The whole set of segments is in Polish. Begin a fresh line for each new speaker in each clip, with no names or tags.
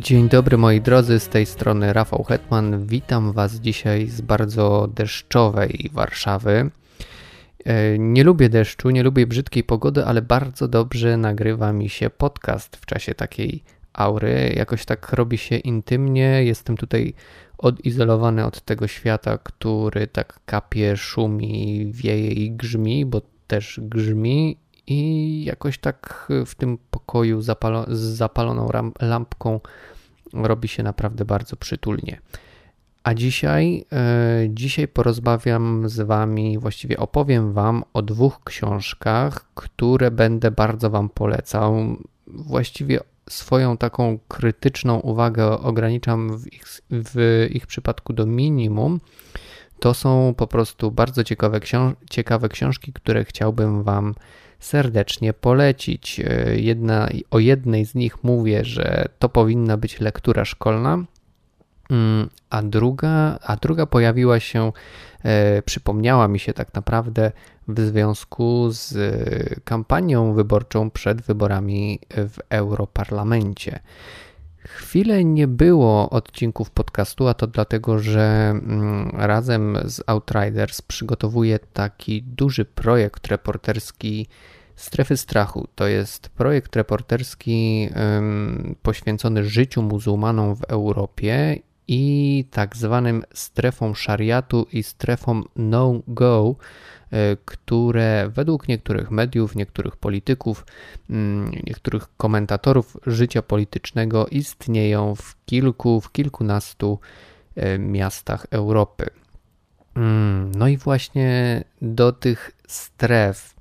Dzień dobry moi drodzy, z tej strony Rafał Hetman. Witam Was dzisiaj z bardzo deszczowej Warszawy. E, nie lubię deszczu, nie lubię brzydkiej pogody, ale bardzo dobrze nagrywa mi się podcast w czasie takiej aury. Jakoś tak robi się intymnie. Jestem tutaj odizolowany od tego świata, który tak kapie, szumi, wieje i grzmi, bo też grzmi. I jakoś tak w tym pokoju zapalo z zapaloną lampką robi się naprawdę bardzo przytulnie. A dzisiaj, e, dzisiaj porozmawiam z Wami, właściwie opowiem Wam o dwóch książkach, które będę bardzo Wam polecał. Właściwie swoją taką krytyczną uwagę ograniczam w ich, w ich przypadku do minimum. To są po prostu bardzo ciekawe, książ ciekawe książki, które chciałbym Wam serdecznie polecić. E, jedna, o jednej z nich mówię, że to powinna być lektura szkolna, mm, a druga, a druga pojawiła się, e, przypomniała mi się tak naprawdę w związku z kampanią wyborczą przed wyborami w Europarlamencie. Chwilę nie było odcinków podcastu, a to dlatego, że mm, razem z Outriders przygotowuję taki duży projekt reporterski Strefy Strachu. To jest projekt reporterski poświęcony życiu muzułmanom w Europie i tak zwanym strefom szariatu i strefom no-go, które według niektórych mediów, niektórych polityków, mm, niektórych komentatorów życia politycznego istnieją w kilku, w kilkunastu e, miastach Europy. Mm, no i właśnie do tych stref.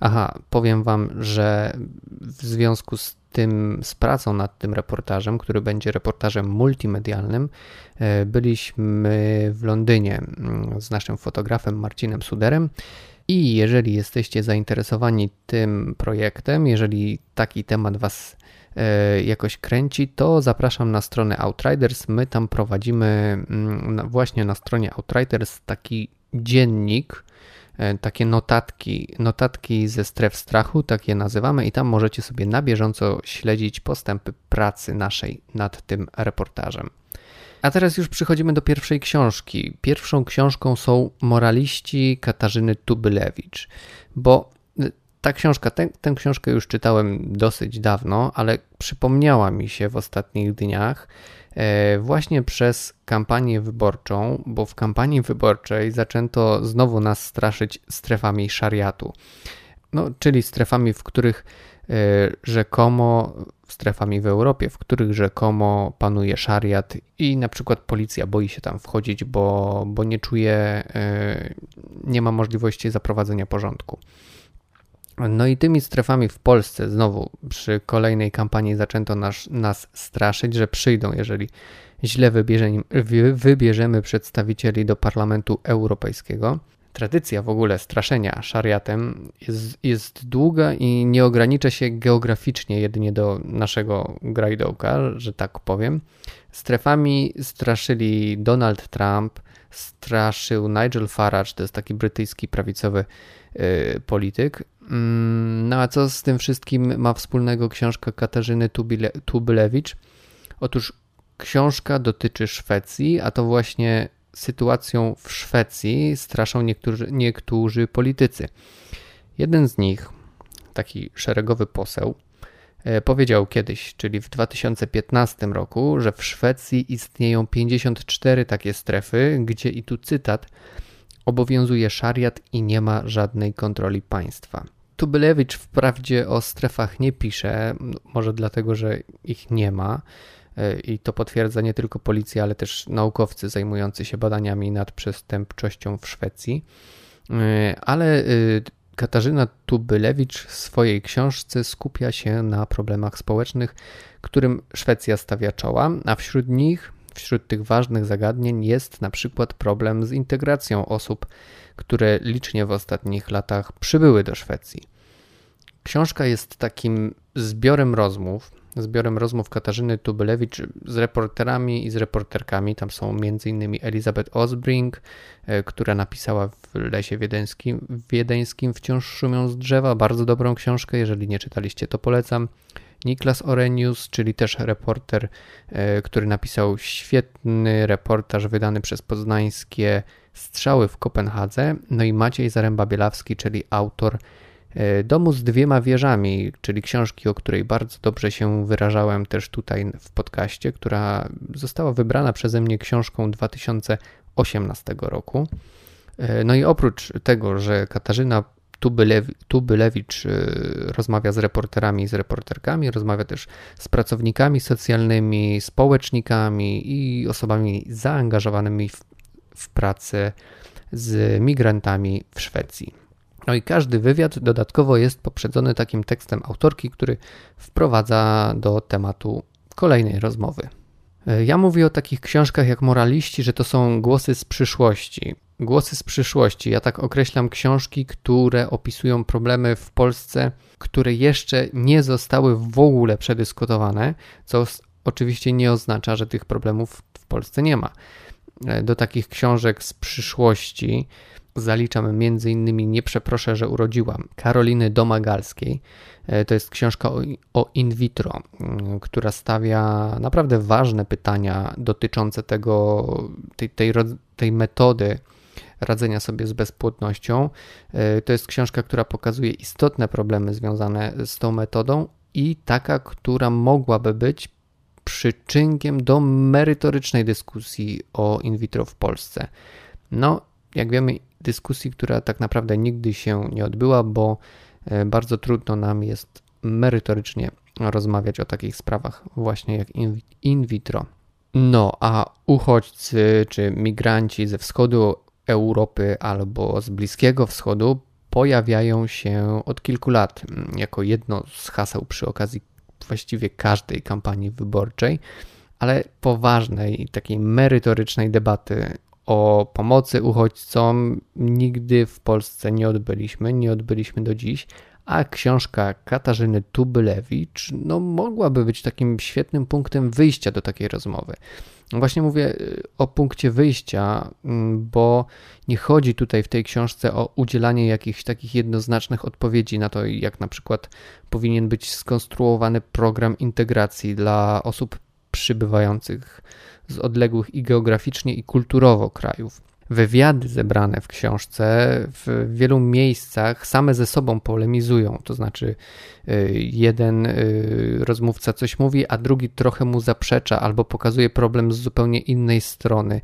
Aha, powiem Wam, że w związku z tym, z pracą nad tym reportażem, który będzie reportażem multimedialnym, e, byliśmy w Londynie mm, z naszym fotografem Marcinem Suderem. I jeżeli jesteście zainteresowani tym projektem, jeżeli taki temat Was e, jakoś kręci, to zapraszam na stronę Outriders. My tam prowadzimy mm, właśnie na stronie Outriders taki dziennik, takie notatki, notatki ze stref strachu, tak je nazywamy, i tam możecie sobie na bieżąco śledzić postępy pracy naszej nad tym reportażem. A teraz już przychodzimy do pierwszej książki. Pierwszą książką są Moraliści Katarzyny Tubylewicz, bo y, ta książka, tę, tę książkę już czytałem dosyć dawno, ale przypomniała mi się w ostatnich dniach E, właśnie przez kampanię wyborczą, bo w kampanii wyborczej zaczęto znowu nas straszyć strefami szariatu. No, czyli strefami, w których e, rzekomo, strefami w Europie, w których rzekomo panuje szariat i na przykład policja boi się tam wchodzić, bo, bo nie czuje, e, nie ma możliwości zaprowadzenia porządku. No i tymi strefami w Polsce znowu przy kolejnej kampanii zaczęto nas, nas straszyć, że przyjdą, jeżeli źle wybierzemy, przedstawicieli do Parlamentu Europejskiego. Tradycja w ogóle straszenia szariatem jest, jest długa i nie ogranicza się geograficznie jedynie do naszego grajdołka, że tak powiem. Strefami straszyli Donald Trump, straszył Nigel Farage, to jest taki brytyjski prawicowy polityk, Mm, no a co z tym wszystkim ma wspólnego książka Katarzyny Tubile, Tubylewicz? Otóż książka dotyczy Szwecji, a to właśnie sytuacją w Szwecji straszą niektórzy, niektórzy politycy. Jeden z nich, taki szeregowy poseł, e, powiedział kiedyś, czyli w 2015 roku, że w Szwecji istnieją 54 takie strefy, gdzie i tu cytat obowiązuje szariat i nie ma żadnej kontroli państwa. Tubylewicz wprawdzie o strefach nie pisze, może dlatego, że ich nie ma. E, I to potwierdza nie tylko policja, ale też naukowcy zajmujący się badaniami nad przestępczością w Szwecji. E, ale e, Katarzyna Tubylewicz w swojej książce skupia się na problemach społecznych, którym Szwecja stawia czoła, a wśród nich, wśród tych ważnych zagadnień jest na przykład problem z integracją osób które licznie w ostatnich latach przybyły do Szwecji. Książka jest takim zbiorem rozmów, zbiorem rozmów Katarzyny Tubylewicz z reporterami i z reporterkami. Tam są m.in. Elizabeth Osbrink, e, która napisała w Lesie Wiedeńskim, Wiedeńskim Wciąż szumią z drzewa. Bardzo dobrą książkę, jeżeli nie czytaliście to polecam. Niklas Orenius, czyli też reporter, e, który napisał świetny reportaż wydany przez poznańskie Strzały w Kopenhadze, no i Maciej Zaręba-Bielawski, czyli autor e, Domu z dwiema wieżami, czyli książki, o której bardzo dobrze się wyrażałem też tutaj w podcaście, która została wybrana przeze mnie książką 2018 roku. E, no i oprócz tego, że Katarzyna Tubylewicz y, rozmawia z reporterami, z reporterkami, rozmawia też z pracownikami socjalnymi, społecznikami i osobami zaangażowanymi w, w pracę z migrantami w Szwecji. No i każdy wywiad dodatkowo jest poprzedzony takim tekstem autorki, który wprowadza do tematu kolejnej rozmowy. E, ja mówię o takich książkach jak Moraliści, że to są głosy z przyszłości. Głosy z przyszłości. Ja tak określam książki, które opisują problemy w Polsce, które jeszcze nie zostały w ogóle przedyskutowane, co oczywiście nie oznacza, że tych problemów w Polsce nie ma. E, do takich książek z przyszłości zaliczam m.in. Nie przeproszę, że urodziłam Karoliny Domagalskiej. E, to jest książka o, in vitro, mm, która stawia naprawdę ważne pytania dotyczące tego, tej, tej, tej metody radzenia sobie z bezpłodnością. E, to jest książka, która pokazuje istotne problemy związane z tą metodą i taka, która mogłaby być przyczynkiem do merytorycznej dyskusji o in vitro w Polsce. No, jak wiemy, dyskusji, która tak naprawdę nigdy się nie odbyła, bo e, bardzo trudno nam jest merytorycznie rozmawiać o takich sprawach, właśnie jak in vitro. No, a uchodźcy czy migranci ze wschodu Europy albo z Bliskiego Wschodu pojawiają się od kilku lat jako jedno z haseł przy okazji właściwie każdej kampanii wyborczej, ale poważnej, takiej merytorycznej debaty o pomocy uchodźcom nigdy w Polsce nie odbyliśmy, nie odbyliśmy do dziś, a książka Katarzyny Tubylewicz no, mogłaby być takim świetnym punktem wyjścia do takiej rozmowy. Właśnie mówię y, o punkcie wyjścia, mm, bo nie chodzi tutaj w tej książce o udzielanie jakichś takich jednoznacznych odpowiedzi na to, jak na przykład powinien być skonstruowany program integracji dla osób przybywających z odległych i geograficznie, i kulturowo krajów. Wywiady zebrane w książce w wielu miejscach same ze sobą polemizują, to znaczy y, jeden y, rozmówca coś mówi, a drugi trochę mu zaprzecza albo pokazuje problem z zupełnie innej strony.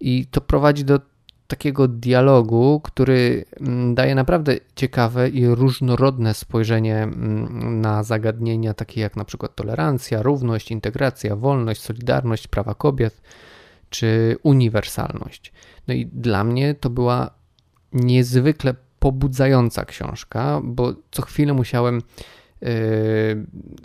I to prowadzi do takiego dialogu, który mm, daje naprawdę ciekawe i różnorodne spojrzenie mm, na zagadnienia takie jak na przykład tolerancja, równość, integracja, wolność, solidarność, prawa kobiet czy uniwersalność. No i dla mnie to była niezwykle pobudzająca książka, bo co chwilę musiałem,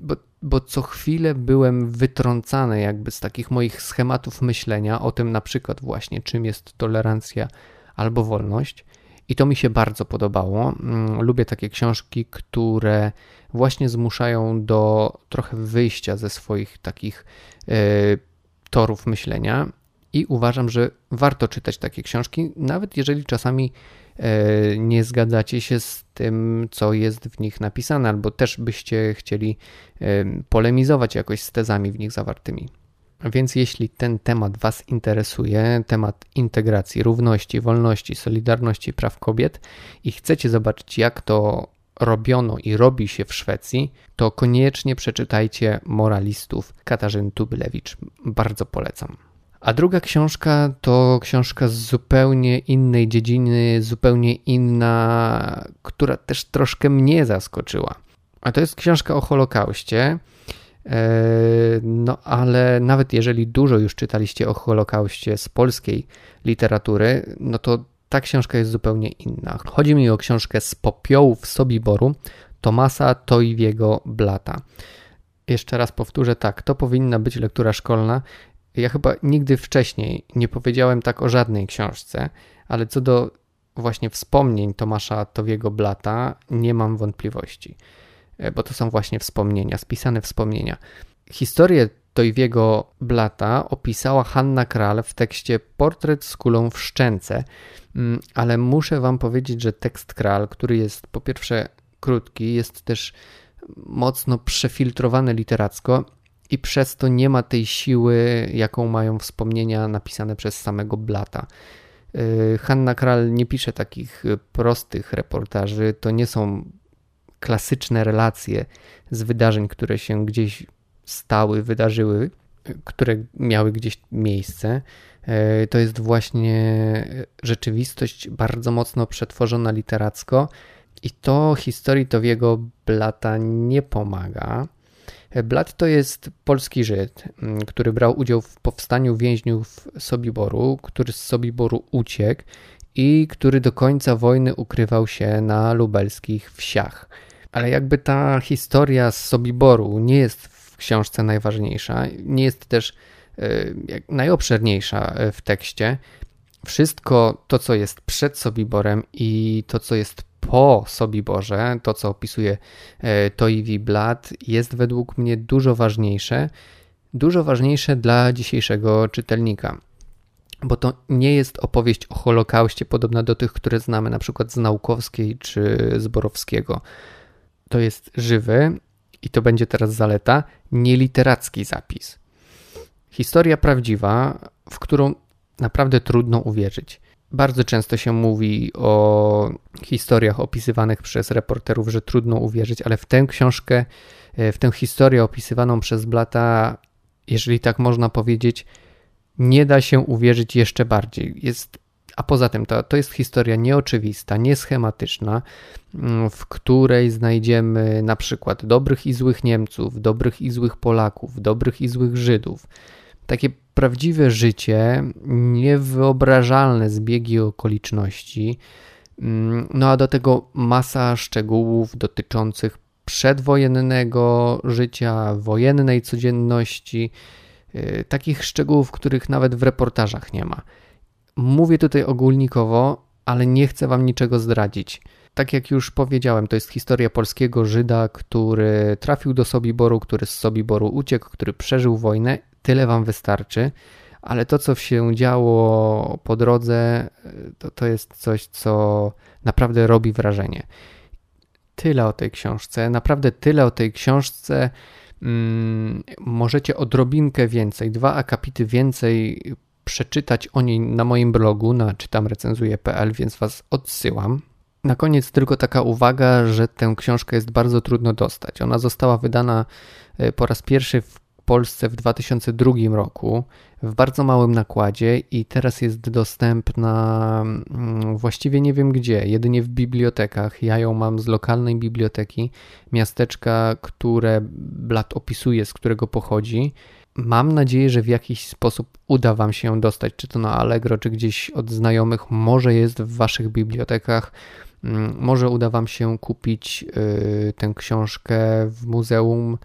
bo, bo co chwilę byłem wytrącany jakby z takich moich schematów myślenia o tym na przykład właśnie czym jest tolerancja albo wolność. I to mi się bardzo podobało. Mm, lubię takie książki, które właśnie zmuszają do trochę wyjścia ze swoich takich yy, torów myślenia i uważam, że warto czytać takie książki, nawet jeżeli czasami e, nie zgadzacie się z tym, co jest w nich napisane, albo też byście chcieli e, polemizować jakoś z tezami w nich zawartymi. Więc jeśli ten temat Was interesuje, temat integracji, równości, wolności, solidarności praw kobiet i chcecie zobaczyć, jak to robiono i robi się w Szwecji, to koniecznie przeczytajcie Moralistów Katarzyn Tubylewicz. Bardzo polecam. A druga książka to książka z zupełnie innej dziedziny, zupełnie inna, która też troszkę mnie zaskoczyła. A to jest książka o Holokauście. E, no, ale nawet jeżeli dużo już czytaliście o Holokauście z polskiej literatury, no to ta książka jest zupełnie inna. Chodzi mi o książkę z popiołów Sobiboru Tomasa Toiwiego Blata. Jeszcze raz powtórzę, tak, to powinna być lektura szkolna. Ja chyba nigdy wcześniej nie powiedziałem tak o żadnej książce, ale co do właśnie wspomnień Tomasza Towiego Blata, nie mam wątpliwości, e, bo to są właśnie wspomnienia, spisane wspomnienia. Historię Towiego Blata opisała Hanna Kral w tekście Portret z kulą w szczęce, mm, ale muszę wam powiedzieć, że tekst Kral, który jest po pierwsze krótki, jest też mocno przefiltrowane literacko i przez to nie ma tej siły, jaką mają wspomnienia napisane przez samego Blata. Y, Hanna Kral nie pisze takich prostych reportaży, to nie są klasyczne relacje z wydarzeń, które się gdzieś stały, wydarzyły, które miały gdzieś miejsce. Y, to jest właśnie rzeczywistość bardzo mocno przetworzona literacko i to historii Towiego Blata nie pomaga. Blat to jest polski Żyd, mm, który brał udział w powstaniu więźniów Sobiboru, który z Sobiboru uciekł i który do końca wojny ukrywał się na lubelskich wsiach. Ale jakby ta historia z Sobiboru nie jest w książce najważniejsza, nie jest też e, najobszerniejsza e, w tekście. Wszystko to, co jest przed Sobiborem i to, co jest po Sobiborze, to co opisuje e, Toivi Blad, jest według mnie dużo ważniejsze, dużo ważniejsze dla dzisiejszego czytelnika. Bo to nie jest opowieść o Holokauście podobna do tych, które znamy na przykład z Naukowskiej czy z. To jest żywy, i to będzie teraz zaleta, nieliteracki zapis. Historia prawdziwa, w którą naprawdę trudno uwierzyć. Bardzo często się mówi o historiach opisywanych przez reporterów, że trudno uwierzyć, ale w tę książkę, e, w tę historię opisywaną przez Blata, jeżeli tak można powiedzieć, nie da się uwierzyć jeszcze bardziej. Jest, a poza tym to, to jest historia nieoczywista, nieschematyczna, mm, w której znajdziemy na przykład dobrych i złych Niemców, dobrych i złych Polaków, dobrych i złych Żydów. Takie prawdziwe życie, niewyobrażalne zbiegi okoliczności, mm, no a do tego masa szczegółów dotyczących przedwojennego życia, wojennej codzienności, y, takich szczegółów, których nawet w reportażach nie ma. Mówię tutaj ogólnikowo, ale nie chcę wam niczego zdradzić. Tak jak już powiedziałem, to jest historia polskiego Żyda, który trafił do Sobiboru, który z Sobiboru uciekł, który przeżył wojnę tyle wam wystarczy, ale to, co się działo po drodze, to, to jest coś, co naprawdę robi wrażenie. Tyle o tej książce, naprawdę tyle o tej książce. Hmm, możecie odrobinkę więcej, dwa akapity więcej przeczytać o niej na moim blogu na czytamrecenzuje.pl, więc was odsyłam. Na koniec tylko taka uwaga, że tę książkę jest bardzo trudno dostać. Ona została wydana e, po raz pierwszy w Polsce w 2002 roku w bardzo małym nakładzie i teraz jest dostępna mm, właściwie nie wiem gdzie, jedynie w bibliotekach. Ja ją mam z lokalnej biblioteki miasteczka, które Blat opisuje, z którego pochodzi. Mam nadzieję, że w jakiś sposób uda Wam się dostać, czy to na Allegro, czy gdzieś od znajomych. Może jest w Waszych bibliotekach. Mm, może uda Wam się kupić y, tę książkę w muzeum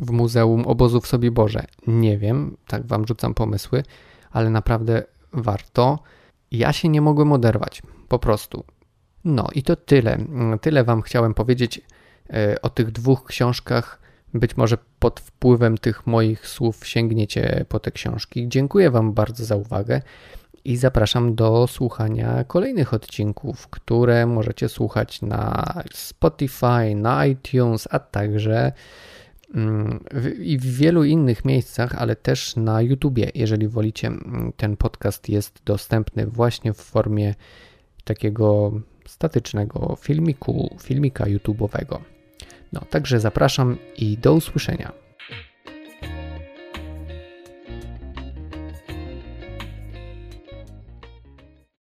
w Muzeum Obozu w Sobiborze. Nie wiem, tak wam rzucam pomysły, ale naprawdę warto. Ja się nie mogłem oderwać, po prostu. No i to tyle. Tyle wam chciałem powiedzieć e, o tych dwóch książkach. Być może pod wpływem tych moich słów sięgniecie po te książki. Dziękuję wam bardzo za uwagę i zapraszam do słuchania kolejnych odcinków, które możecie słuchać na Spotify, na iTunes, a także i w wielu innych miejscach, ale też na YouTubie, jeżeli wolicie. Mm, ten podcast jest dostępny właśnie w formie takiego statycznego filmiku, filmika YouTube'owego. No, także zapraszam i do usłyszenia.